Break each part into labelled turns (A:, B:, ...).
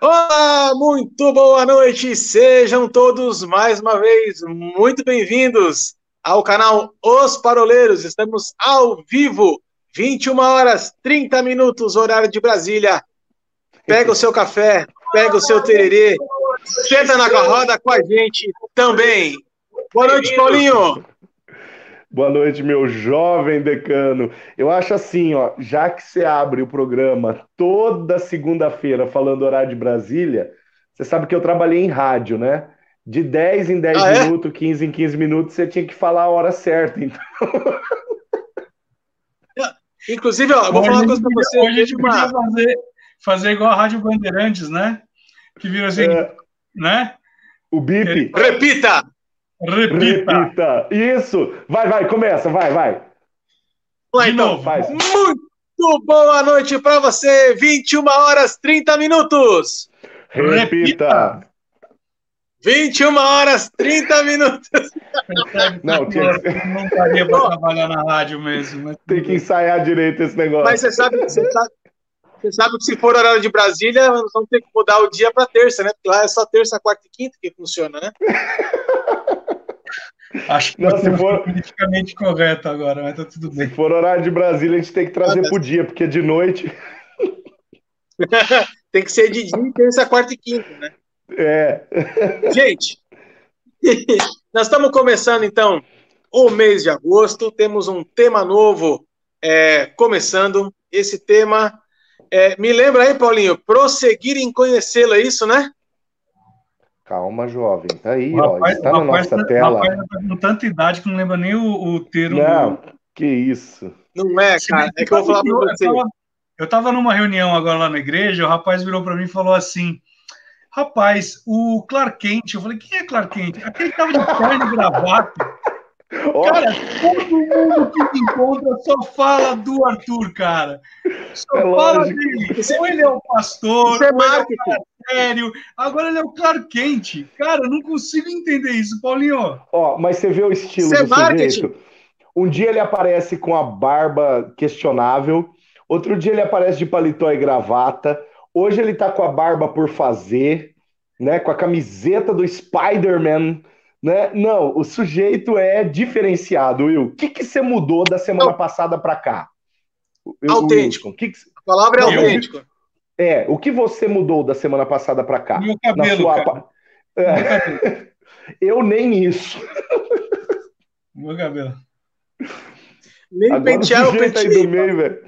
A: Olá, muito boa noite, sejam todos mais uma vez muito bem-vindos ao canal Os Paroleiros. Estamos ao vivo, 21 horas 30 minutos, horário de Brasília. Pega o seu café, pega o seu tererê, senta na roda com a gente também. Boa noite, Paulinho.
B: Boa noite, meu jovem decano. Eu acho assim, ó, já que você abre o programa toda segunda-feira falando horário de Brasília, você sabe que eu trabalhei em rádio, né? De 10 em 10 ah, minutos, é? 15 em 15 minutos, você tinha que falar a hora certa, então.
A: Inclusive, ó, eu vou hoje falar uma coisa pra você.
C: Hoje a gente podia fazer, fazer igual a Rádio Bandeirantes, né? Que vira assim, é... né?
B: O bip.
A: Repita!
C: Repita. Repita.
B: Isso. Vai, vai, começa, vai, vai.
A: Vai, então. Faz. Muito boa noite para você. 21 horas 30 minutos.
B: Repita.
A: 21 horas 30 minutos.
C: Não, tinha que... não daria para trabalhar na rádio mesmo. Mas...
B: Tem que ensaiar direito esse negócio.
A: Mas você sabe, você sabe, você sabe que se for horário de Brasília, nós vamos ter que mudar o dia para terça, né? Porque lá é só terça, quarta e quinta que funciona, né?
C: Acho que não, se for politicamente correto agora, mas tá tudo bem.
B: Se for horário de Brasília, a gente tem que trazer ah, pro dia, porque de noite.
A: tem que ser de dia, terça, quarta e quinta, né?
B: É.
A: Gente, nós estamos começando então o mês de agosto. Temos um tema novo é, começando. Esse tema é, me lembra aí, Paulinho, prosseguir em conhecê-lo, é isso, né?
B: Calma, jovem. Tá aí, rapaz, ó. Está na nossa tá, tela. Rapaz,
C: tá com tanta idade que não lembra nem o, o termo.
B: Não, que isso.
A: Não é, cara. É que eu vou falar para você.
C: Eu estava numa reunião agora lá na igreja, o rapaz virou para mim e falou assim: Rapaz, o Clark Kent, eu falei, quem é Clark Kent? Aquele que tava de terno e gravata. Oh. Cara, todo mundo que te encontra só fala do Arthur, cara. Só é fala lógico. dele. Ou ele é o pastor,
A: Isso é marketing.
C: Sério. Agora ele é o Clark Kent. Cara, eu não consigo entender isso, Paulinho.
B: Ó, mas você vê o estilo Isso do é sujeito. Um dia ele aparece com a barba questionável, outro dia ele aparece de paletó e gravata, hoje ele tá com a barba por fazer, né? Com a camiseta do Spider-Man né? Não, o sujeito é diferenciado, Will. O que, que você mudou da semana passada para cá?
A: Autêntico.
B: que que...
A: A palavra é autêntico.
B: É, o que você mudou da semana passada para cá?
C: Meu cabelo,
B: sua...
C: cara.
B: É. Eu nem isso.
C: Meu cabelo.
A: Nem Agora pentear
B: o penteio. Aí do meio, velho.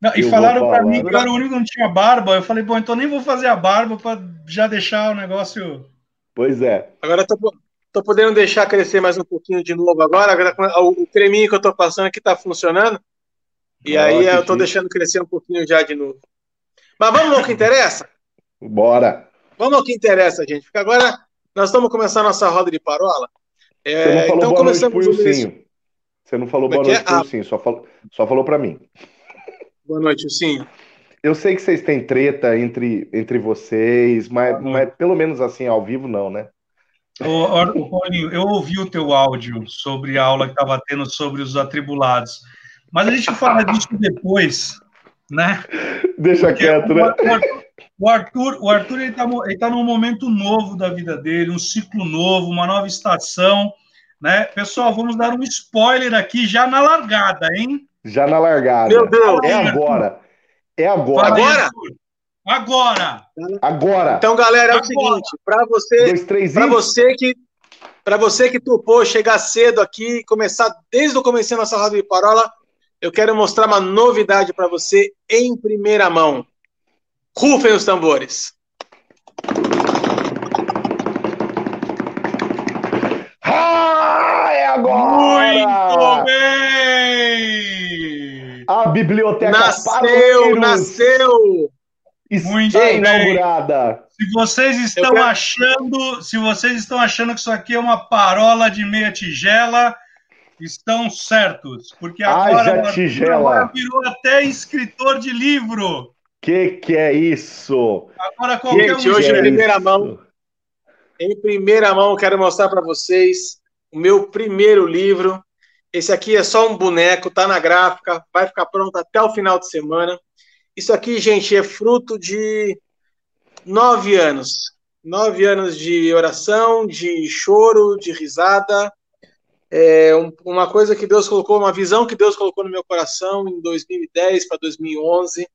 C: Não, e eu falaram para mim que eu era o único que não tinha barba. Eu falei, bom, então nem vou fazer a barba para já deixar o negócio
B: Pois é.
A: Agora tô, tô podendo deixar crescer mais um pouquinho de novo agora. agora o, creminho que eu tô passando aqui tá funcionando. E oh, aí eu tô deixando crescer um pouquinho já de novo. Mas vamos ao que interessa?
B: Bora.
A: Vamos ao que interessa, gente. Porque agora nós estamos começando a nossa roda de parola.
B: É, Você não falou então boa começamos noite pro ursinho. Você não falou Como é boa noite é? pro ah. ursinho, só falou, só falou para mim.
A: Boa noite, ursinho.
B: Eu sei que vocês têm treta entre, entre vocês, mas, uhum. mas pelo menos assim, ao vivo, não, né?
C: Ô, Paulinho, eu ouvi o teu áudio sobre a aula que estava tendo sobre os atribulados, mas a gente fala disso depois, né?
B: Deixa Porque quieto, né?
C: O Arthur, o Arthur ele está ele tá num momento novo da vida dele, um ciclo novo, uma nova estação, né? Pessoal, vamos dar um spoiler aqui já na largada, hein?
B: Já na largada.
A: Meu Deus!
B: É agora. É agora.
A: Agora?
C: Agora.
B: Agora.
A: Então, galera, é agora. o seguinte, para você, para você que para você que topou chegar cedo aqui, começar desde o começo da nossa de parola, eu quero mostrar uma novidade para você em primeira mão. Rufem os tambores.
B: Ah, é agora!
C: Muito bem!
B: A biblioteca
A: nasceu, nasceu.
B: Está Muito inaugurada.
C: Bem. Se vocês estão quero... achando, se vocês estão achando que isso aqui é uma parola de meia tigela, estão certos, porque agora
B: Haja tigela.
C: virou até escritor de livro.
B: Que que é isso?
A: Agora qualquer Gente, um hoje em primeira isso? mão, em primeira mão quero mostrar para vocês o meu primeiro livro esse aqui é só um boneco, tá na gráfica, vai ficar pronto até o final de semana. Isso aqui, gente, é fruto de nove anos. Nove anos de oração, de choro, de risada. É uma coisa que Deus colocou, uma visão que Deus colocou no meu coração em 2010 para 2011,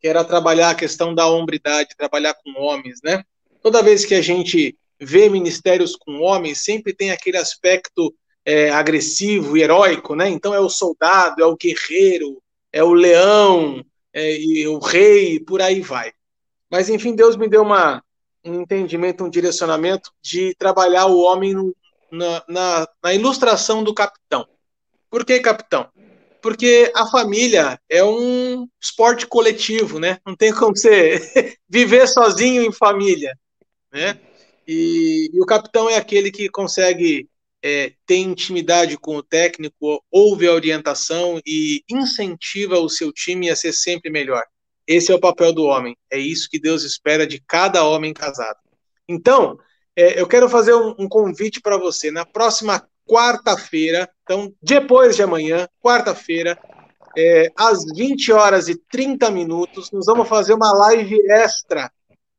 A: que era trabalhar a questão da hombridade, trabalhar com homens, né? Toda vez que a gente vê ministérios com homens, sempre tem aquele aspecto é, agressivo e heróico, né? Então é o soldado, é o guerreiro, é o leão, é, e o rei, por aí vai. Mas enfim, Deus me deu uma, um entendimento, um direcionamento de trabalhar o homem na, na, na ilustração do capitão. Por que capitão? Porque a família é um esporte coletivo, né? Não tem como você viver sozinho em família, né? E, e o capitão é aquele que consegue é, ter intimidade com o técnico, ouve a orientação e incentiva o seu time a ser sempre melhor. Esse é o papel do homem. É isso que Deus espera de cada homem casado. Então, é, eu quero fazer um, um convite para você. Na próxima quarta-feira, então depois de amanhã, quarta-feira, é, às 20 horas e 30 minutos, nós vamos fazer uma live extra.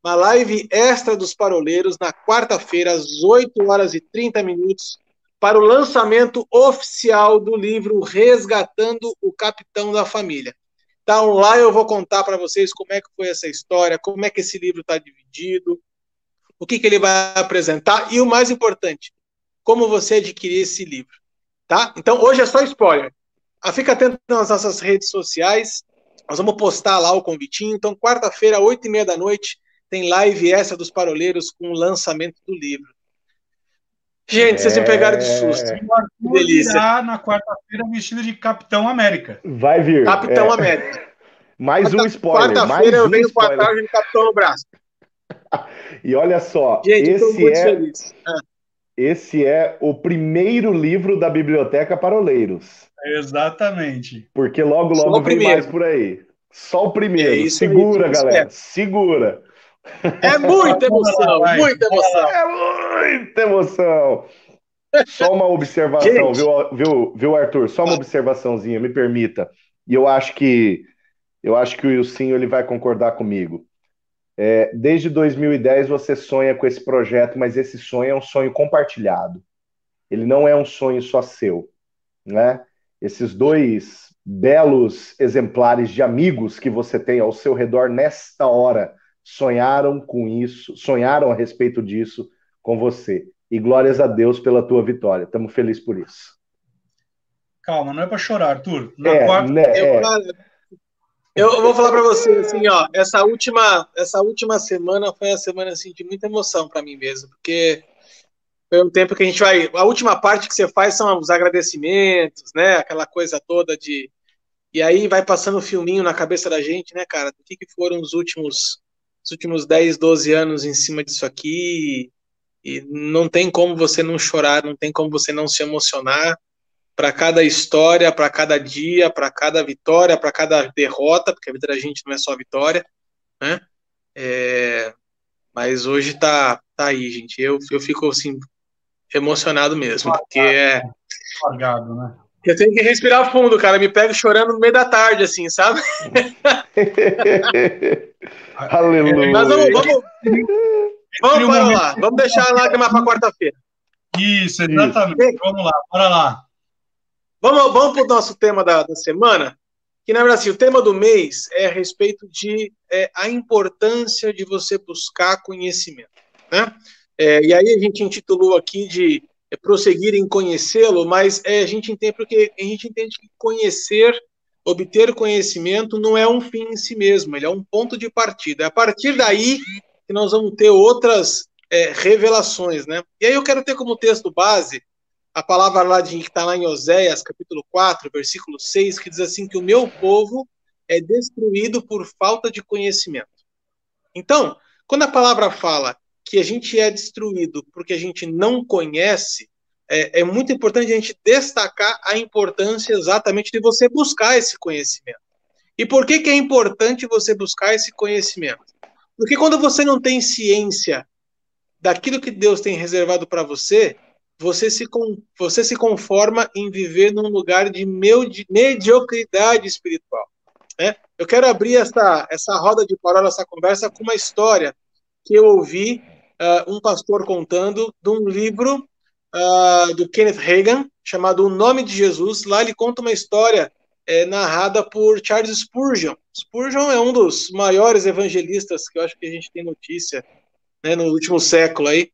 A: Uma live extra dos paroleiros na quarta-feira, às 8 horas e 30 minutos, para o lançamento oficial do livro Resgatando o Capitão da Família. Então lá eu vou contar para vocês como é que foi essa história, como é que esse livro está dividido, o que, que ele vai apresentar e o mais importante, como você adquirir esse livro, tá? Então hoje é só spoiler. Ah, fica atento nas nossas redes sociais, nós vamos postar lá o convitinho. Então quarta-feira, oito e meia da noite, tem live essa dos paroleiros com o lançamento do livro. Gente, vocês me pegaram de susto. É.
C: Que delícia. na quarta-feira vestido de Capitão América.
B: Vai vir.
A: Capitão é. América.
B: Mais Quarta, um spoiler.
A: Quarta-feira eu
B: um
A: venho com a tarde de Capitão no braço.
B: E olha só, Gente, esse é. Ah. esse é o primeiro livro da Biblioteca Paroleiros.
C: Exatamente.
B: Porque logo, logo vem primeiro. mais por aí. Só o primeiro. É Segura, aí, galera. Segura.
A: É muita emoção, muita emoção.
B: É muita emoção. Só uma observação, viu, viu, viu, Arthur? Só uma observaçãozinha, me permita. E eu acho que eu acho que o Wilsinho ele vai concordar comigo. É, desde 2010 você sonha com esse projeto, mas esse sonho é um sonho compartilhado. Ele não é um sonho só seu, né? Esses dois belos exemplares de amigos que você tem ao seu redor nesta hora sonharam com isso, sonharam a respeito disso com você. E glórias a Deus pela tua vitória. Estamos felizes por isso.
C: Calma, não é para chorar, Arthur. Na
B: é, quarta... né,
A: eu, é. Eu, vou falar para você assim, ó, essa última, essa última semana foi uma semana assim de muita emoção para mim mesmo, porque foi um tempo que a gente vai, a última parte que você faz são os agradecimentos, né? Aquela coisa toda de e aí vai passando o um filminho na cabeça da gente, né, cara? Do que, que foram os últimos os últimos 10, 12 anos em cima disso aqui e não tem como você não chorar, não tem como você não se emocionar para cada história, para cada dia, para cada vitória, para cada derrota, porque a vida da gente não é só vitória, né? É, mas hoje tá, tá aí, gente. Eu, eu fico assim emocionado mesmo, porque é
C: Apagado, né?
A: Eu tenho que respirar fundo, cara. Me pego chorando no meio da tarde, assim, sabe?
B: Aleluia.
A: Mas vamos, vamos, vamos para lá. Vamos deixar a lágrima para quarta-feira.
C: Isso, exatamente. Isso. Vamos lá, bora lá.
A: Vamos, vamos para o nosso tema da, da, semana, que na verdade assim, o tema do mês é a respeito de é, a importância de você buscar conhecimento. Né? É, e aí a gente intitulou aqui de é, prosseguir em conhecê-lo, mas é, a gente entende porque a gente entende que conhecer, obter conhecimento não é um fim em si mesmo, ele é um ponto de partida. É a partir daí que nós vamos ter outras é, revelações, né? E aí eu quero ter como texto base a palavra lá de que está lá em Oséias, capítulo 4, versículo 6, que diz assim que o meu povo é destruído por falta de conhecimento. Então, quando a palavra fala que a gente é destruído porque a gente não conhece, é, é, muito importante a gente destacar a importância exatamente de você buscar esse conhecimento. E por que, que é importante você buscar esse conhecimento? Porque quando você não tem ciência daquilo que Deus tem reservado para você, você se, você se conforma em viver num lugar de mediocridade espiritual. Né? eu quero abrir essa, essa roda de parola, essa conversa, com uma história que eu ouvi uh, um pastor contando de um livro uh, do Kenneth Reagan, chamado O Nome de Jesus. Lá ele conta uma história é, narrada por Charles Spurgeon. Spurgeon é um dos maiores evangelistas que eu acho que a gente tem notícia né, no último século aí.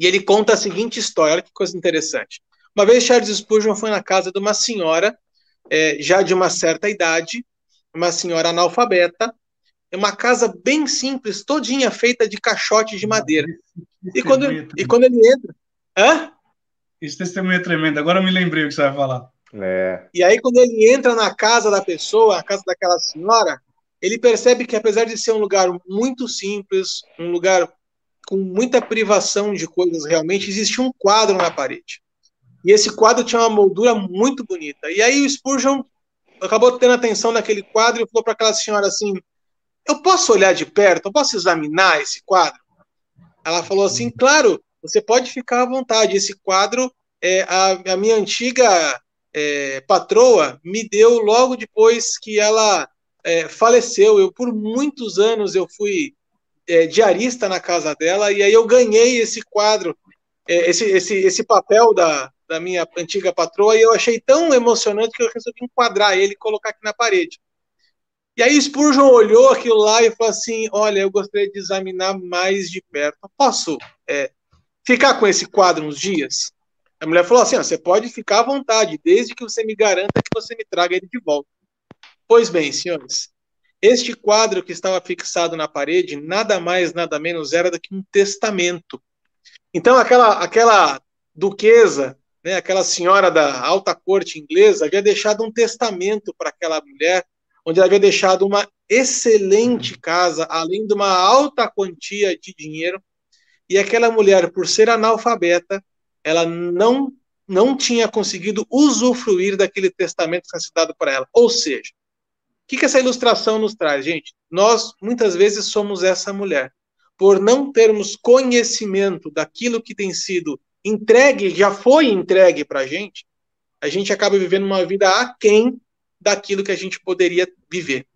A: E ele conta a seguinte história, olha que coisa interessante. Uma vez Charles Spurgeon foi na casa de uma senhora, é, já de uma certa idade, uma senhora analfabeta, é uma casa bem simples, todinha feita de caixote de madeira. E quando, e quando ele entra. Hã?
C: Esse testemunho é tremendo. Agora eu me lembrei o que você vai falar.
A: É. E aí, quando ele entra na casa da pessoa, a casa daquela senhora, ele percebe que, apesar de ser um lugar muito simples, um lugar com muita privação de coisas realmente, existe um quadro na parede. E esse quadro tinha uma moldura muito bonita. E aí o Spurgeon acabou tendo atenção naquele quadro e falou para aquela senhora assim: Eu posso olhar de perto? Eu posso examinar esse quadro? Ela falou assim: Claro, você pode ficar à vontade. Esse quadro, é, a, a minha antiga é, patroa me deu logo depois que ela é, faleceu. Eu, por muitos anos, eu fui é, diarista na casa dela e aí eu ganhei esse quadro, é, esse, esse, esse papel da, da minha antiga patroa e eu achei tão emocionante que eu resolvi enquadrar ele e colocar aqui na parede. E aí Spurgeon olhou aquilo lá e falou assim: Olha, eu gostaria de examinar mais de perto. Posso é, ficar com esse quadro uns dias? A mulher falou assim: Você pode ficar à vontade, desde que você me garanta que você me traga ele de volta. Pois bem, senhores, este quadro que estava fixado na parede, nada mais, nada menos era do que um testamento. Então, aquela, aquela duquesa, né, aquela senhora da alta corte inglesa, havia deixado um testamento para aquela mulher, onde ela havia deixado uma excelente casa, além de uma alta quantia de dinheiro. E aquela mulher, por ser analfabeta, ela não, não tinha conseguido usufruir daquele testamento que tinha sido dado para ela. Ou seja, que, que essa ilustração nos traz, gente? Nós, muitas vezes, somos essa mulher. Por não termos conhecimento daquilo que tem sido entregue, já foi entregue para a gente, a gente acaba vivendo uma vida aquém daquilo que a gente poderia viver.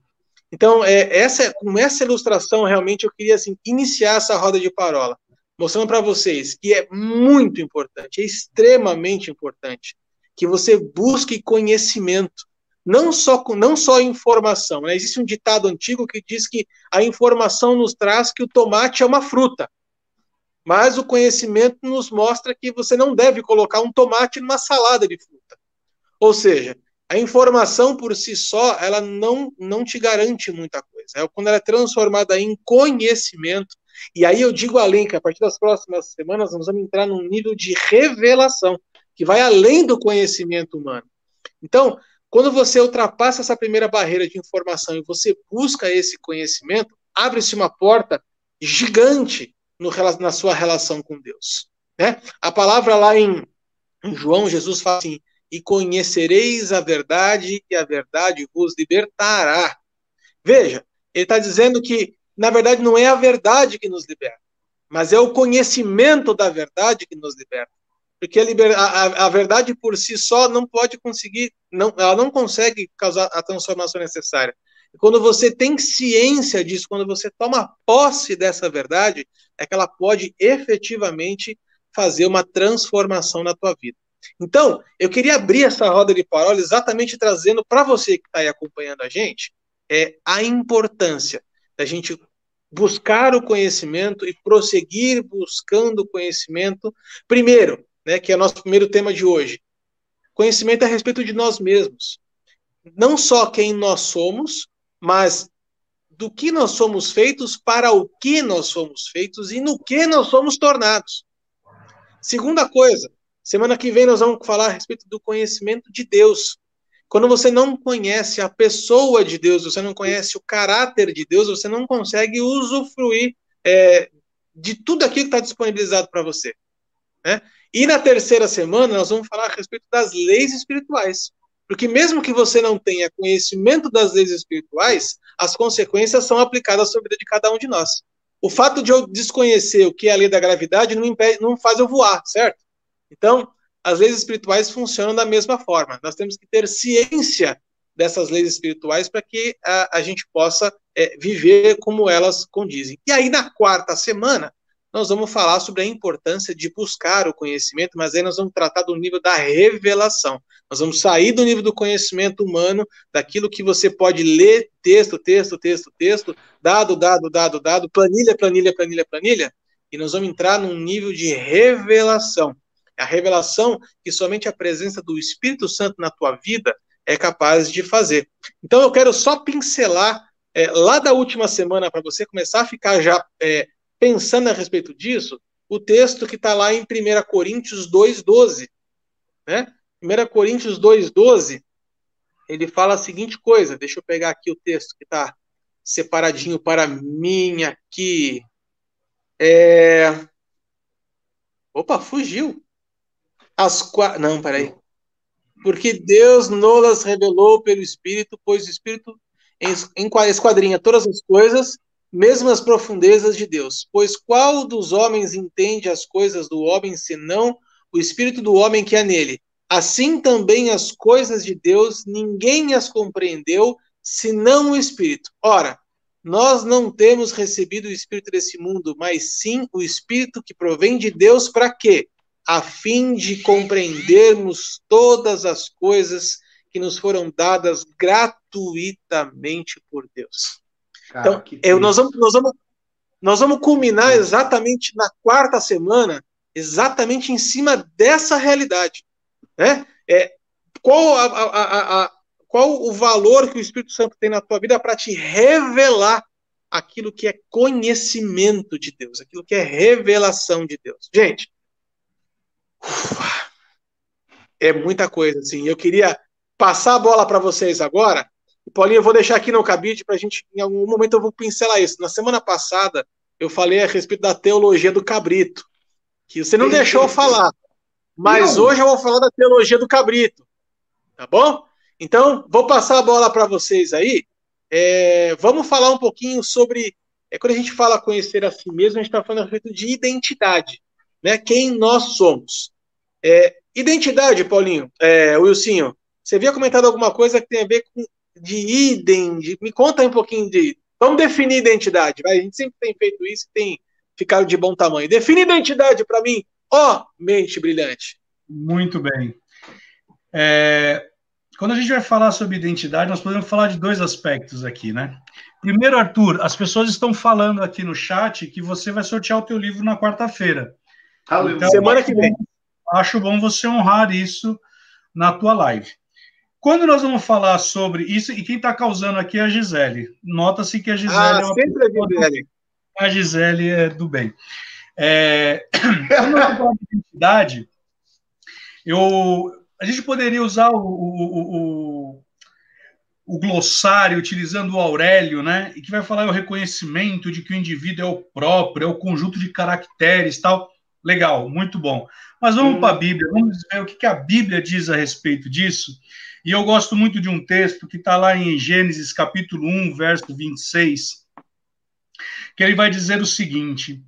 A: Então, é, essa, com essa ilustração, realmente, eu queria assim, iniciar essa roda de parola, mostrando para vocês que é muito importante, é extremamente importante, que você busque conhecimento não só, não só informação. Né? Existe um ditado antigo que diz que a informação nos traz que o tomate é uma fruta. Mas o conhecimento nos mostra que você não deve colocar um tomate numa salada de fruta. Ou seja, a informação por si só, ela não, não te garante muita coisa. É quando ela é transformada em conhecimento, e aí eu digo além, que a partir das próximas semanas nós vamos entrar num nível de revelação, que vai além do conhecimento humano. Então, quando você ultrapassa essa primeira barreira de informação e você busca esse conhecimento, abre-se uma porta gigante no, na sua relação com Deus. Né? A palavra lá em, em João, Jesus fala assim: e conhecereis a verdade, e a verdade vos libertará. Veja, ele está dizendo que, na verdade, não é a verdade que nos liberta, mas é o conhecimento da verdade que nos liberta porque a, liber, a, a, verdade por si só não pode conseguir, não, ela não consegue causar a transformação necessária. E quando você tem ciência disso, quando você toma posse dessa verdade, é que ela pode efetivamente fazer uma transformação na tua vida. Então, eu queria abrir essa roda de parola exatamente trazendo para você que está aí acompanhando a gente é a importância da gente buscar o conhecimento e prosseguir buscando o conhecimento, primeiro, né, que é o nosso primeiro tema de hoje. Conhecimento a respeito de nós mesmos. Não só quem nós somos, mas do que nós somos feitos, para o que nós somos feitos e no que nós somos tornados. Segunda coisa, semana que vem nós vamos falar a respeito do conhecimento de Deus. Quando você não conhece a pessoa de Deus, você não conhece o caráter de Deus, você não consegue usufruir é, de tudo aquilo que está disponibilizado para você. Né? E na terceira semana, nós vamos falar a respeito das leis espirituais. Porque mesmo que você não tenha conhecimento das leis espirituais, as consequências são aplicadas sobre a vida de cada um de nós. O fato de eu desconhecer o que é a lei da gravidade não, impede, não faz eu voar, certo? Então, as leis espirituais funcionam da mesma forma. Nós temos que ter ciência dessas leis espirituais para que a, a, gente possa é, viver como elas condizem. E aí, na quarta semana, nós vamos falar sobre a importância de buscar o conhecimento, mas aí nós vamos tratar do nível da revelação. Nós vamos sair do nível do conhecimento humano, daquilo que você pode ler texto, texto, texto, texto, dado, dado, dado, dado, planilha, planilha, planilha, planilha, e nós vamos entrar num nível de revelação. A revelação que somente a presença do Espírito Santo na tua vida é capaz de fazer. Então eu quero só pincelar é, lá da última semana para você começar a ficar já é, pensando a respeito disso, o texto que está lá em 1 Coríntios 2,12. Né? 1 Coríntios 2,12, ele fala a seguinte coisa, deixa eu pegar aqui o texto que está separadinho para mim aqui. É... Opa, fugiu. As qua... Não, peraí porque Deus nolas revelou pelo Espírito, pois o Espírito esquadrinha todas as coisas, mesmo as profundezas de Deus. Pois qual dos homens entende as coisas do homem, senão o Espírito do homem que é nele? Assim também as coisas de Deus, ninguém as compreendeu, senão o Espírito. Ora, nós não temos recebido o Espírito desse mundo, mas sim o Espírito que provém de Deus, para quê? a fim de compreendermos todas as coisas que nos foram dadas gratuitamente por Deus. Cara, então, eu, nós, vamos, nós, vamos, nós vamos culminar exatamente na quarta semana, exatamente em cima dessa realidade. Né? É, qual, a, a, a, qual o valor que o Espírito Santo tem na tua vida para te revelar aquilo que é conhecimento de Deus, aquilo que é revelação de Deus. Gente, é muita coisa, assim. Eu queria passar a bola para vocês agora. Paulinho, eu vou deixar aqui no cabide para a gente, em algum momento eu vou pincelar isso. Na semana passada, eu falei a respeito da teologia do cabrito, que você não deixou eu falar. Mas não. hoje eu vou falar da teologia do cabrito. Tá bom? Então, vou passar a bola para vocês aí. É, vamos falar um pouquinho sobre. É, quando a gente fala conhecer a si mesmo, a gente está falando a respeito de identidade. Né? Quem nós somos. É, identidade, Paulinho, é, Wilsinho, você havia comentado alguma coisa que tem a ver com de idem, de, me conta um pouquinho de. Vamos definir identidade, vai? A gente sempre tem feito isso e tem ficado de bom tamanho. Define identidade para mim, ó, oh, mente brilhante.
C: Muito bem. É, quando a gente vai falar sobre identidade, nós podemos falar de dois aspectos aqui, né? Primeiro, Arthur, as pessoas estão falando aqui no chat que você vai sortear o teu livro na quarta-feira.
A: Então, Semana que vem
C: acho bom você honrar isso na tua live. Quando nós vamos falar sobre isso, e quem está causando aqui é a Gisele. Nota-se que a Gisele ah, é uma
A: sempre a Gisele.
C: A Gisele é do bem. É, quando nós falamos de identidade, eu, a gente poderia usar o, o, o, o, glossário utilizando o Aurélio, né? E que vai falar o reconhecimento de que o indivíduo é o próprio, é o conjunto de caracteres tal. Legal, muito bom. Mas vamos para a Bíblia, vamos ver o que a Bíblia diz a respeito disso. E eu gosto muito de um texto que está lá em Gênesis capítulo 1, verso 26, que ele vai dizer o seguinte: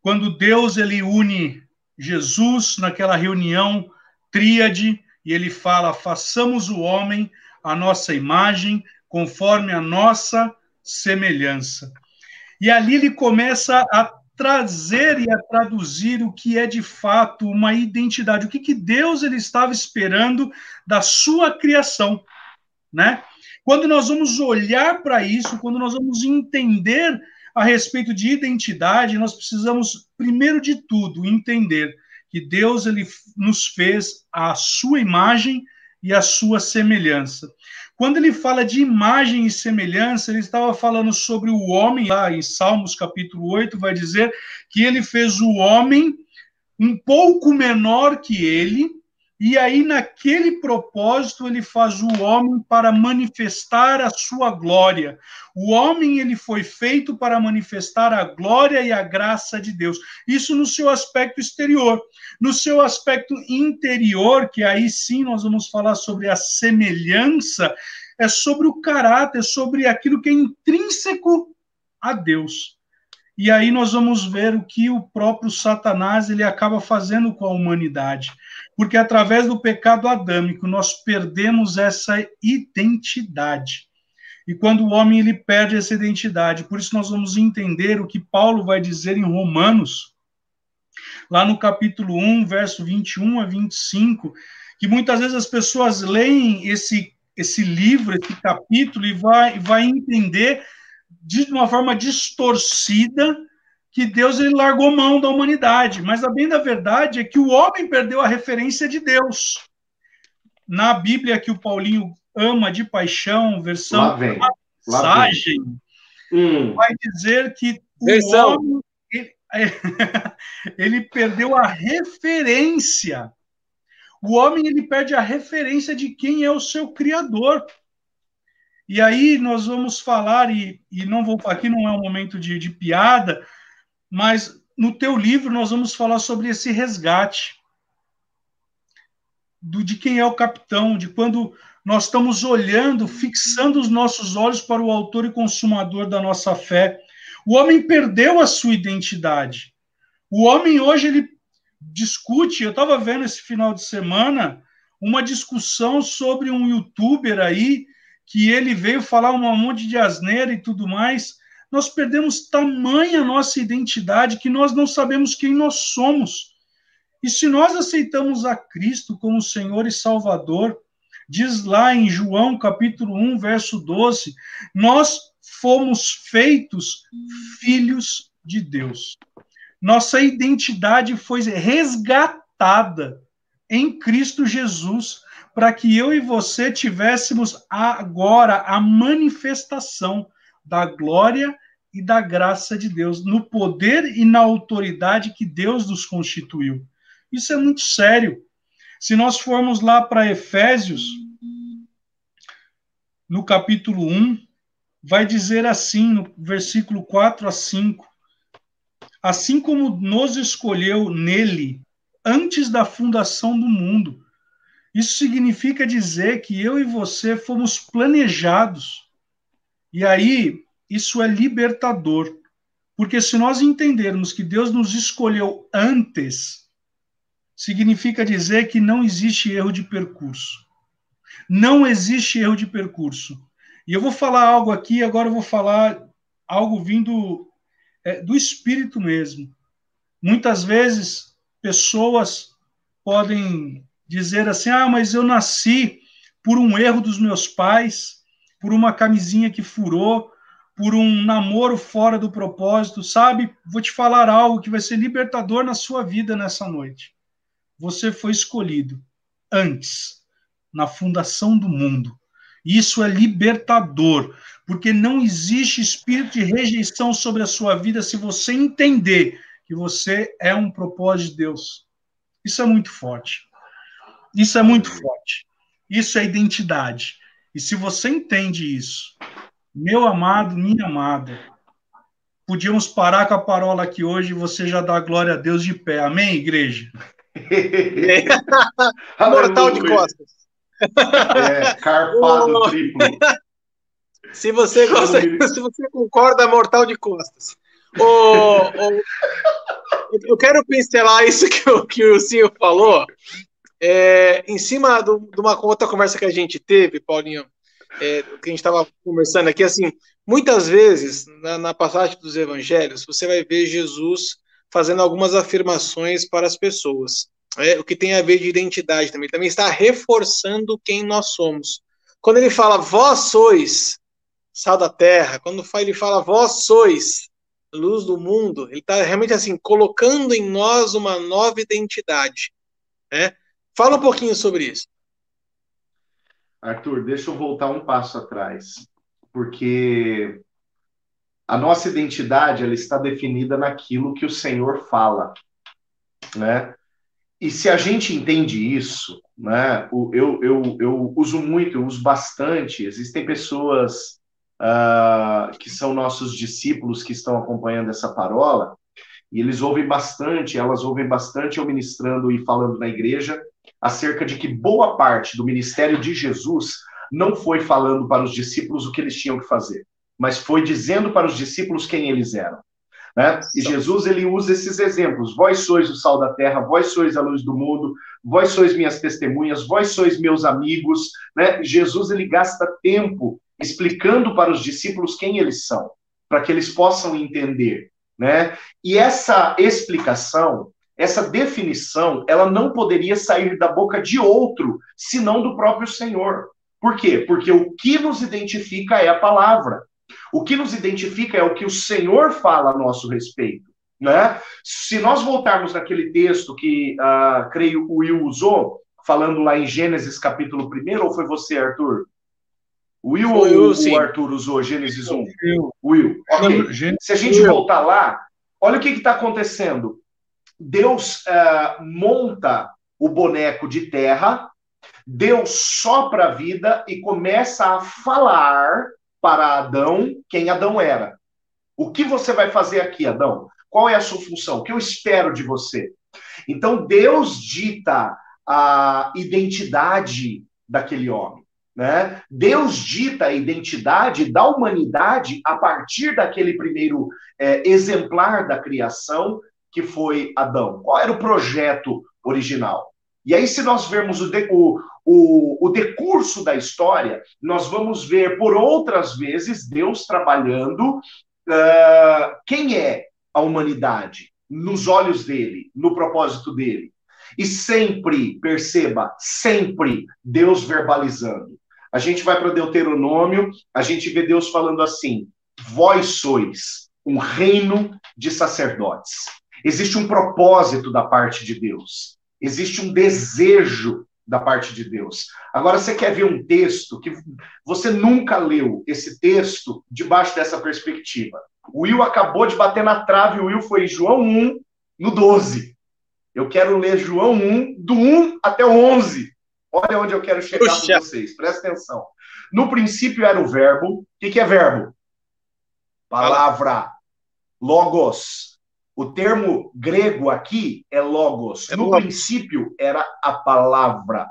C: quando Deus ele une Jesus naquela reunião tríade, e ele fala: façamos o homem a nossa imagem, conforme a nossa semelhança. E ali ele começa a trazer e a traduzir o que é de fato uma identidade, o que, que Deus ele estava esperando da sua criação, né? Quando nós vamos olhar para isso, quando nós vamos entender a respeito de identidade, nós precisamos primeiro de tudo entender que Deus ele nos fez a sua imagem e a sua semelhança. Quando ele fala de imagem e semelhança, ele estava falando sobre o homem, lá em Salmos capítulo 8, vai dizer que ele fez o homem um pouco menor que ele, e aí, naquele propósito, ele faz o homem para manifestar a sua glória. O homem, ele foi feito para manifestar a glória e a graça de Deus. Isso no seu aspecto exterior. No seu aspecto interior, que aí sim nós vamos falar sobre a semelhança, é sobre o caráter, sobre aquilo que é intrínseco a Deus. E aí nós vamos ver o que o próprio Satanás ele acaba fazendo com a humanidade. Porque através do pecado adâmico nós perdemos essa identidade. E quando o homem ele perde essa identidade, por isso nós vamos entender o que Paulo vai dizer em Romanos, lá no capítulo 1, verso 21 a 25, que muitas vezes as pessoas leem esse, esse livro, esse capítulo, e vai, vai entender de uma forma distorcida que Deus ele largou mão da humanidade. Mas a bem da verdade é que o homem perdeu a referência de Deus. Na Bíblia que o Paulinho ama de paixão, versão passagem, hum. vai dizer que
A: versão.
C: o homem ele, ele perdeu a referência. O homem ele perde a referência de quem é o seu criador. E aí nós vamos falar, e, e não vou aqui não é um momento de, de piada, mas no teu livro nós vamos falar sobre esse resgate do, de quem é o capitão, de quando nós estamos olhando, fixando os nossos olhos para o autor e consumador da nossa fé. O homem perdeu a sua identidade. O homem hoje ele discute, eu estava vendo esse final de semana uma discussão sobre um youtuber aí que ele veio falar um monte de asneira e tudo mais, nós perdemos tamanha nossa identidade que nós não sabemos quem nós somos. E se nós aceitamos a Cristo como Senhor e Salvador, diz lá em João capítulo 1, verso 12, nós fomos feitos filhos de Deus. Nossa identidade foi resgatada em Cristo Jesus para que eu e você tivéssemos agora a manifestação da glória e da graça de Deus, no poder e na autoridade que Deus nos constituiu. Isso é muito sério. Se nós formos lá para Efésios, no capítulo 1, vai dizer assim, no versículo 4 a 5: Assim como nos escolheu nele antes da fundação do mundo, isso significa dizer que eu e você fomos planejados. E aí, isso é libertador. Porque se nós entendermos que Deus nos escolheu antes, significa dizer que não existe erro de percurso. Não existe erro de percurso. E eu vou falar algo aqui, agora eu vou falar algo vindo é, do Espírito mesmo. Muitas vezes, pessoas podem dizer assim: ah, mas eu nasci por um erro dos meus pais, por uma camisinha que furou, por um namoro fora do propósito, sabe? Vou te falar algo que vai ser libertador na sua vida nessa noite. Você foi escolhido antes, na fundação do mundo. Isso é libertador, porque não existe espírito de rejeição sobre a sua vida se você entender que você é um propósito de Deus. Isso é muito forte. Isso é muito forte. Isso é identidade. E se você entende isso, meu amado, minha amada, podíamos parar com a parola aqui hoje e você já dá glória a Deus de pé. Amém, igreja?
A: Mortal de costas.
B: É, carpado triplo.
A: Se você gosta, se você concorda, mortal de costas. Oh, oh, eu quero pincelar isso que o, que o senhor falou, é, em cima do, de uma outra conversa que a gente teve, Paulinho, é, que a gente estava conversando aqui, assim, muitas vezes na, na, passagem dos evangelhos você vai ver Jesus fazendo algumas afirmações para as pessoas, é, o que tem a ver de identidade também. Também está reforçando quem nós somos. Quando ele fala, vós sois sal da terra, quando ele fala, vós sois luz do mundo, ele está realmente assim colocando em nós uma nova identidade, né? Fala um pouquinho sobre isso.
B: Arthur, deixa eu voltar um passo atrás, porque a nossa identidade ela está definida naquilo que o Senhor fala, né? E se a gente entende isso, né? Eu, eu, eu uso muito, eu uso bastante. Existem pessoas uh, que são nossos discípulos que estão acompanhando essa parola e eles ouvem bastante, elas ouvem bastante eu ministrando e falando na igreja acerca de que boa parte do ministério de Jesus não foi falando para os discípulos o que eles tinham que fazer, mas foi dizendo para os discípulos quem eles eram. Né? E Jesus ele usa esses exemplos. Vós sois o sal da terra, vós sois a luz do mundo, vós sois minhas testemunhas, vós sois meus amigos. Né? Jesus ele gasta tempo explicando para os discípulos quem eles são, para que eles possam entender. Né? E essa explicação, essa definição, ela não poderia sair da boca de outro, senão do próprio Senhor. Por quê? Porque o que nos identifica é a palavra. O que nos identifica é o que o Senhor fala a nosso respeito. Né? Se nós voltarmos naquele texto que, uh, creio, o Will usou, falando lá em Gênesis capítulo 1, ou foi você, Arthur? Will ou eu, o Arthur usou Gênesis 1? Eu. Will. Ok. Se a gente voltar lá, olha o que está acontecendo. Deus uh, monta o boneco de terra, Deus sopra a vida e começa a falar para Adão quem Adão era. O que você vai fazer aqui, Adão? Qual é a sua função? O que eu espero de você? Então, Deus dita a identidade daquele homem. Né? Deus dita a identidade da humanidade a partir daquele primeiro é, exemplar da criação, que foi Adão. Qual era o projeto original? E aí, se nós vermos o, o, o, o decurso da história, nós vamos ver por outras vezes Deus trabalhando uh, quem é a humanidade nos olhos dele, no propósito dele. E sempre, perceba, sempre Deus verbalizando. A gente vai para Deuteronômio, a gente vê Deus falando assim: Vós sois um reino de sacerdotes. Existe um propósito da parte de Deus. Existe um desejo da parte de Deus. Agora, você quer ver um texto que você nunca leu esse texto debaixo dessa perspectiva. O Will acabou de bater na trave, o Will foi em João 1, no 12. Eu quero ler João 1, do 1 até o 11. Olha onde eu quero chegar com vocês, presta atenção. No princípio era o verbo. O que, que é verbo? Palavra. Logos. O termo grego aqui é logos. É no logos. princípio era a palavra.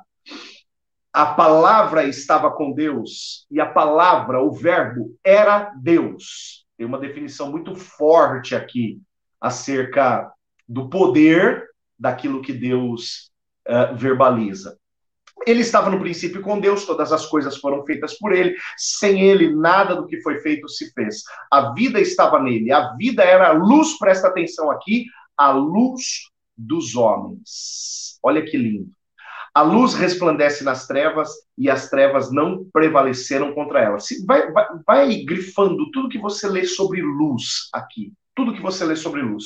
B: A palavra estava com Deus e a palavra, o verbo, era Deus. Tem uma definição muito forte aqui acerca do poder daquilo que Deus uh, verbaliza. Ele estava no princípio com Deus, todas as coisas foram feitas por ele, sem ele nada do que foi feito se fez. A vida estava nele, a vida era a luz, presta atenção aqui, a luz dos homens. Olha que lindo. A luz resplandece nas trevas e as trevas não prevaleceram contra ela. Vai, vai, vai grifando tudo que você lê sobre luz aqui. Tudo que você lê sobre luz.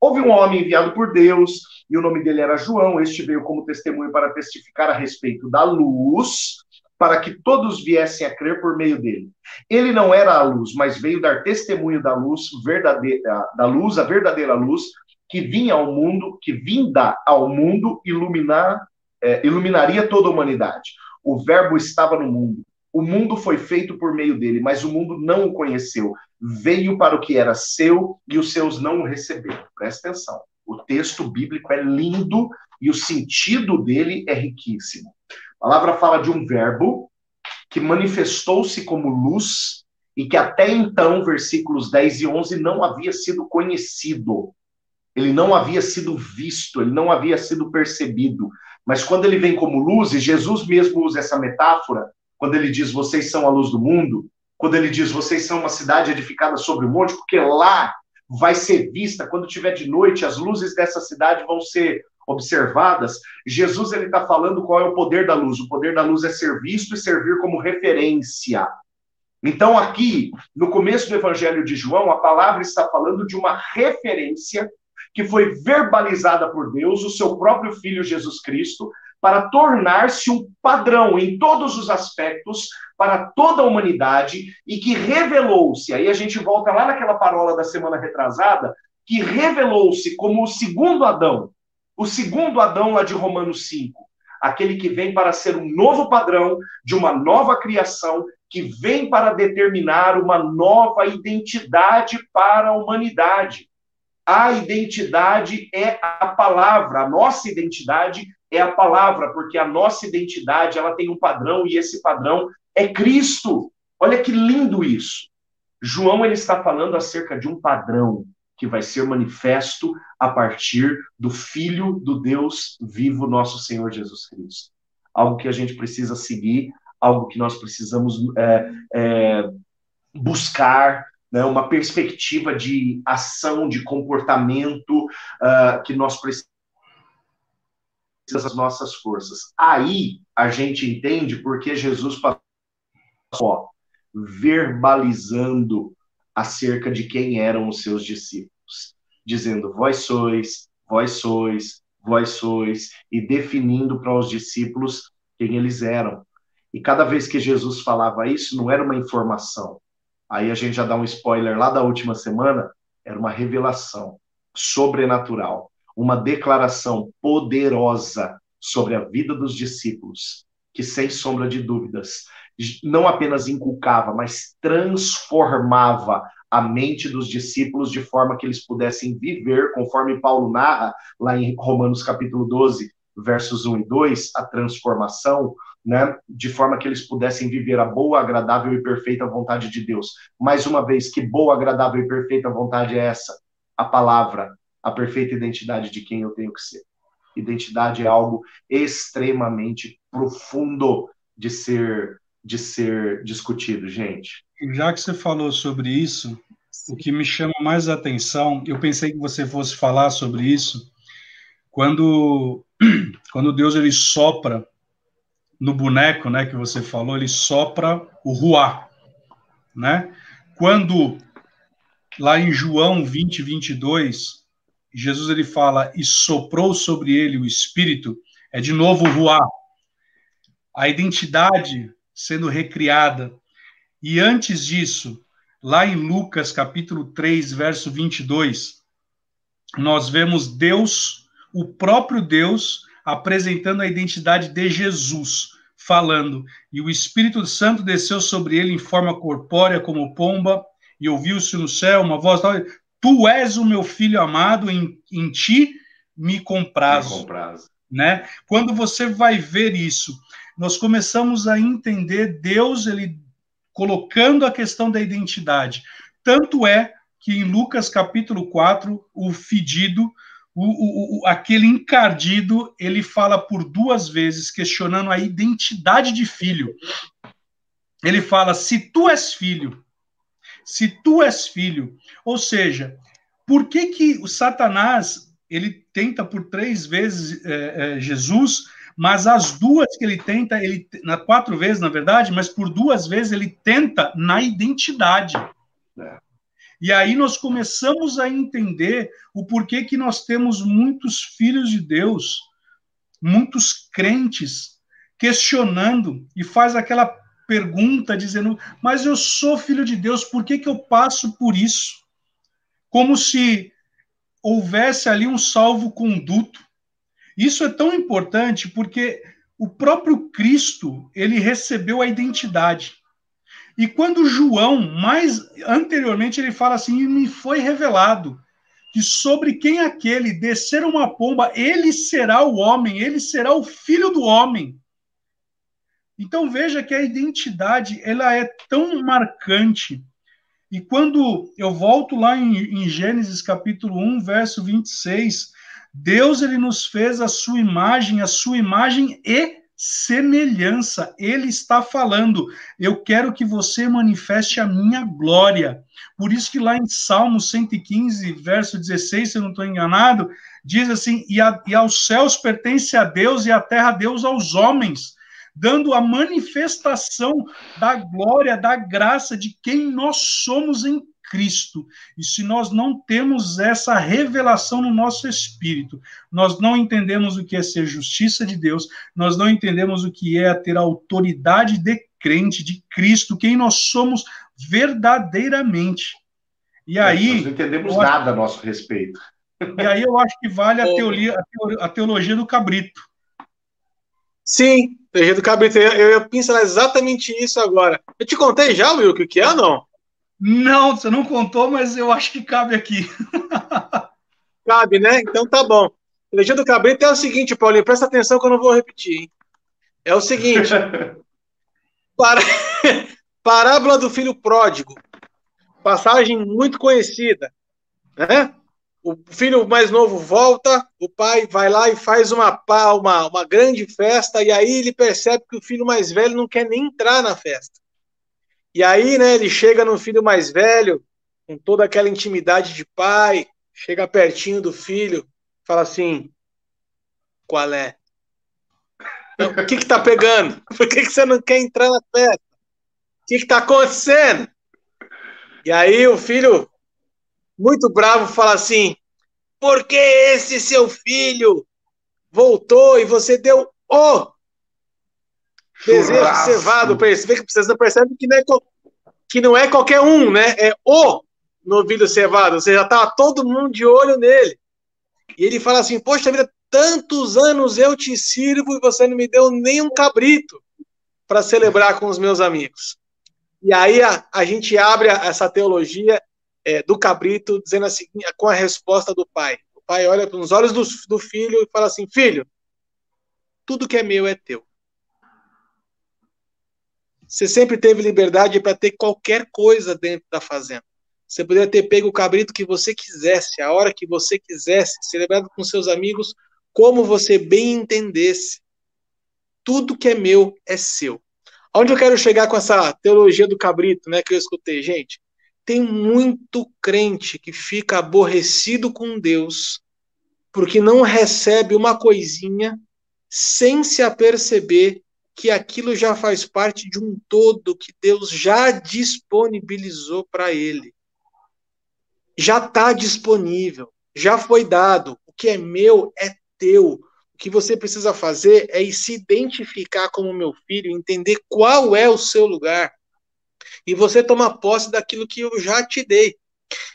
B: Houve um homem enviado por Deus, e o nome dele era João. Este veio como testemunho para testificar a respeito da luz, para que todos viessem a crer por meio dele. Ele não era a luz, mas veio dar testemunho da luz verdadeira, da luz, a verdadeira luz, que vinha ao mundo, que vinda ao mundo iluminar, é, iluminaria toda a humanidade. O verbo estava no mundo. O mundo foi feito por meio dele, mas o mundo não o conheceu veio para o que era seu e os seus não o receberam. Presta atenção. O texto bíblico é lindo e o sentido dele é riquíssimo. A palavra fala de um verbo que manifestou-se como luz e que até então, versículos 10 e 11, não havia sido conhecido. Ele não havia sido visto, ele não havia sido percebido. Mas quando ele vem como luz, e Jesus mesmo usa essa metáfora, quando ele diz: Vocês são a luz do mundo, quando ele diz vocês são uma cidade edificada sobre o monte, porque lá vai ser vista, quando tiver de noite, as luzes dessa cidade vão ser observadas. Jesus ele está falando qual é o poder da luz. O poder da luz é ser visto e servir como referência. Então, aqui, no começo do Evangelho de João, a palavra está falando de uma referência que foi verbalizada por Deus, o seu próprio Filho Jesus Cristo, para tornar-se um padrão em todos os aspectos para toda a humanidade e que revelou-se. Aí a gente volta lá naquela parola da semana retrasada, que revelou-se como o segundo Adão, o segundo Adão lá de Romanos 5, aquele que vem para ser um novo padrão de uma nova criação, que vem para determinar uma nova identidade para a humanidade. A identidade é a palavra, a nossa identidade é a palavra, porque a nossa identidade ela tem um padrão e esse padrão é Cristo. Olha que lindo isso. João ele está falando acerca de um padrão que vai ser manifesto a partir do Filho do Deus vivo, nosso Senhor Jesus Cristo. Algo que a gente precisa seguir, algo que nós precisamos é, é, buscar, né, uma perspectiva de ação, de comportamento uh, que nós precisamos das nossas forças. Aí a gente entende porque Jesus passou verbalizando acerca de quem eram os seus discípulos, dizendo: Vós sois, vós sois, vós sois, e definindo para os discípulos quem eles eram. E cada vez que Jesus falava isso, não era uma informação. Aí a gente já dá um spoiler lá da última semana, era uma revelação sobrenatural, uma declaração poderosa sobre a vida dos discípulos, que sem sombra de dúvidas não apenas inculcava, mas transformava a mente dos discípulos de forma que eles pudessem viver, conforme Paulo narra lá em Romanos capítulo 12, versos 1 e 2, a transformação, né, de forma que eles pudessem viver a boa, agradável e perfeita vontade de Deus. Mais uma vez, que boa, agradável e perfeita vontade é essa? A palavra, a perfeita identidade de quem eu tenho que ser. Identidade é algo extremamente profundo de ser de ser discutido, gente.
C: Já que você falou sobre isso, o que me chama mais a atenção, eu pensei que você fosse falar sobre isso, quando, quando Deus ele sopra no boneco, né, que você falou, ele sopra o ruá, né? Quando lá em João 20, 22, Jesus ele fala e soprou sobre ele o Espírito, é de novo o. A identidade sendo recriada. E antes disso, lá em Lucas capítulo 3, verso 22, nós vemos Deus, o próprio Deus, apresentando a identidade de Jesus, falando: E o Espírito Santo desceu sobre ele em forma corpórea como pomba, e ouviu-se no céu uma voz: Tu és o meu filho amado, em, em ti me comprazo. Me comprazo. Né? Quando você vai ver isso, nós começamos a entender Deus ele colocando a questão da identidade. Tanto é que em Lucas capítulo 4, o fedido, o, o, o, aquele encardido, ele fala por duas vezes, questionando a identidade de filho. Ele fala: se tu és filho, se tu és filho. Ou seja, por que, que o Satanás ele tenta por três vezes é, é, Jesus mas as duas que ele tenta, ele na quatro vezes, na verdade, mas por duas vezes ele tenta na identidade. É. E aí nós começamos a entender o porquê que nós temos muitos filhos de Deus, muitos crentes questionando e faz aquela pergunta dizendo: "Mas eu sou filho de Deus, por que que eu passo por isso?" Como se houvesse ali um salvo conduto isso é tão importante porque o próprio Cristo, ele recebeu a identidade. E quando João, mais anteriormente, ele fala assim: me foi revelado que sobre quem aquele descer uma pomba, ele será o homem, ele será o filho do homem. Então veja que a identidade ela é tão marcante. E quando eu volto lá em, em Gênesis capítulo 1, verso 26, Deus ele nos fez a sua imagem, a sua imagem e semelhança. Ele está falando: eu quero que você manifeste a minha glória. Por isso que lá em Salmo 115, verso 16, se eu não estou enganado, diz assim: e, a, e aos céus pertence a Deus e a terra a Deus aos homens, dando a manifestação da glória, da graça de quem nós somos em Cristo. E se nós não temos essa revelação no nosso espírito, nós não entendemos o que é ser justiça de Deus, nós não entendemos o que é ter a autoridade de crente, de Cristo, quem nós somos verdadeiramente. E aí.
B: Nós não entendemos nada a nosso respeito.
C: E aí eu acho que vale a teoria, a teologia do cabrito.
A: Sim, teologia do cabrito. Eu, eu ia pincelar exatamente isso agora. Eu te contei já, Will, o que é ou não?
C: Não, você não contou, mas eu acho que cabe aqui.
A: cabe, né? Então tá bom. O legenda do Cabrito é o seguinte, Paulinho, presta atenção que eu não vou repetir. Hein? É o seguinte. para... Parábola do filho pródigo. Passagem muito conhecida. né? O filho mais novo volta, o pai vai lá e faz uma, uma, uma grande festa, e aí ele percebe que o filho mais velho não quer nem entrar na festa. E aí, né, ele chega no filho mais velho, com toda aquela intimidade de pai, chega pertinho do filho, fala assim: qual é? O que que tá pegando? Por que, que você não quer entrar na festa? O que que tá acontecendo? E aí o filho muito bravo, fala assim: porque esse seu filho voltou e você deu o desejo cevado para ele? Você vê que você percebe que não, é, que não é qualquer um, né? É o novilho cevado. Você já estava todo mundo de olho nele. E ele fala assim: Poxa vida, tantos anos eu te sirvo e você não me deu nem um cabrito para celebrar com os meus amigos. E aí a, a gente abre essa teologia é, do cabrito, dizendo assim, com a resposta do pai. O pai olha nos olhos do, do filho e fala assim: Filho, tudo que é meu é teu. Você sempre teve liberdade para ter qualquer coisa dentro da fazenda. Você poderia ter pego o cabrito que você quisesse, a hora que você quisesse, celebrado com seus amigos, como você bem entendesse. Tudo que é meu é seu. Onde eu quero chegar com essa teologia do cabrito, né, que eu escutei, gente? Tem muito crente que fica aborrecido com Deus porque não recebe uma coisinha sem se aperceber que aquilo já faz parte de um todo que Deus já disponibilizou para ele. Já está disponível, já foi dado. O que é meu é teu. O que você precisa fazer é se identificar como meu filho, entender qual é o seu lugar e você toma posse daquilo que eu já te dei.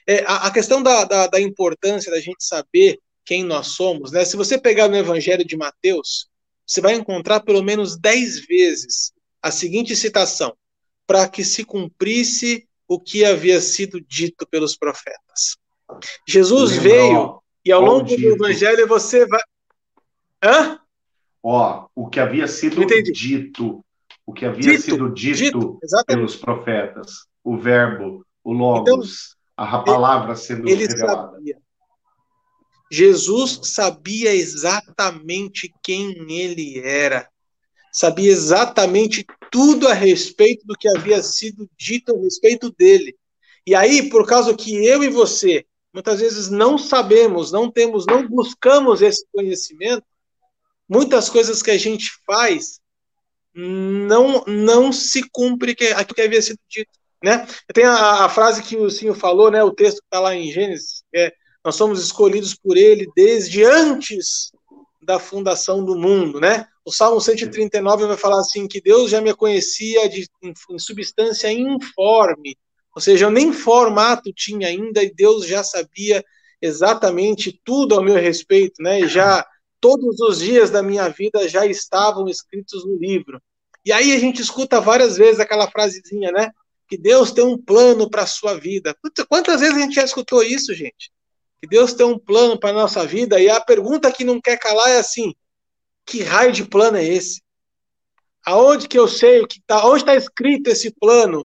A: É, a, a, questão da, da, da, importância da gente saber quem nós somos, né? Se você pegar no Evangelho de Mateus, você vai encontrar pelo menos dez vezes a seguinte citação: para que se cumprisse o que havia sido dito pelos profetas. Jesus Lembrou, veio e ao longo dito. do Evangelho você vai.
B: Hã? Ó, o que havia sido dito o que havia dito, sido dito, dito pelos profetas, o verbo, o logos, então, a palavra sendo ele revelada. Sabia.
A: Jesus sabia exatamente quem ele era, sabia exatamente tudo a respeito do que havia sido dito a respeito dele. E aí, por causa que eu e você muitas vezes não sabemos, não temos, não buscamos esse conhecimento, muitas coisas que a gente faz não não se cumpre que, aquilo que havia sido dito. Né? Tem a, a frase que o senhor falou, né, o texto que está lá em Gênesis, é, nós somos escolhidos por ele desde antes da fundação do mundo, né? O Salmo 139 vai falar assim que Deus já me conhecia de, em, em substância informe, ou seja, eu nem formato tinha ainda e Deus já sabia exatamente tudo ao meu respeito, né? E já todos os dias da minha vida já estavam escritos no livro. E aí a gente escuta várias vezes aquela frasezinha, né? Que Deus tem um plano para a sua vida. Quantas vezes a gente já escutou isso, gente? Que Deus tem um plano para a nossa vida. E a pergunta que não quer calar é assim: que raio de plano é esse? Aonde que eu sei o que tá? Onde está escrito esse plano?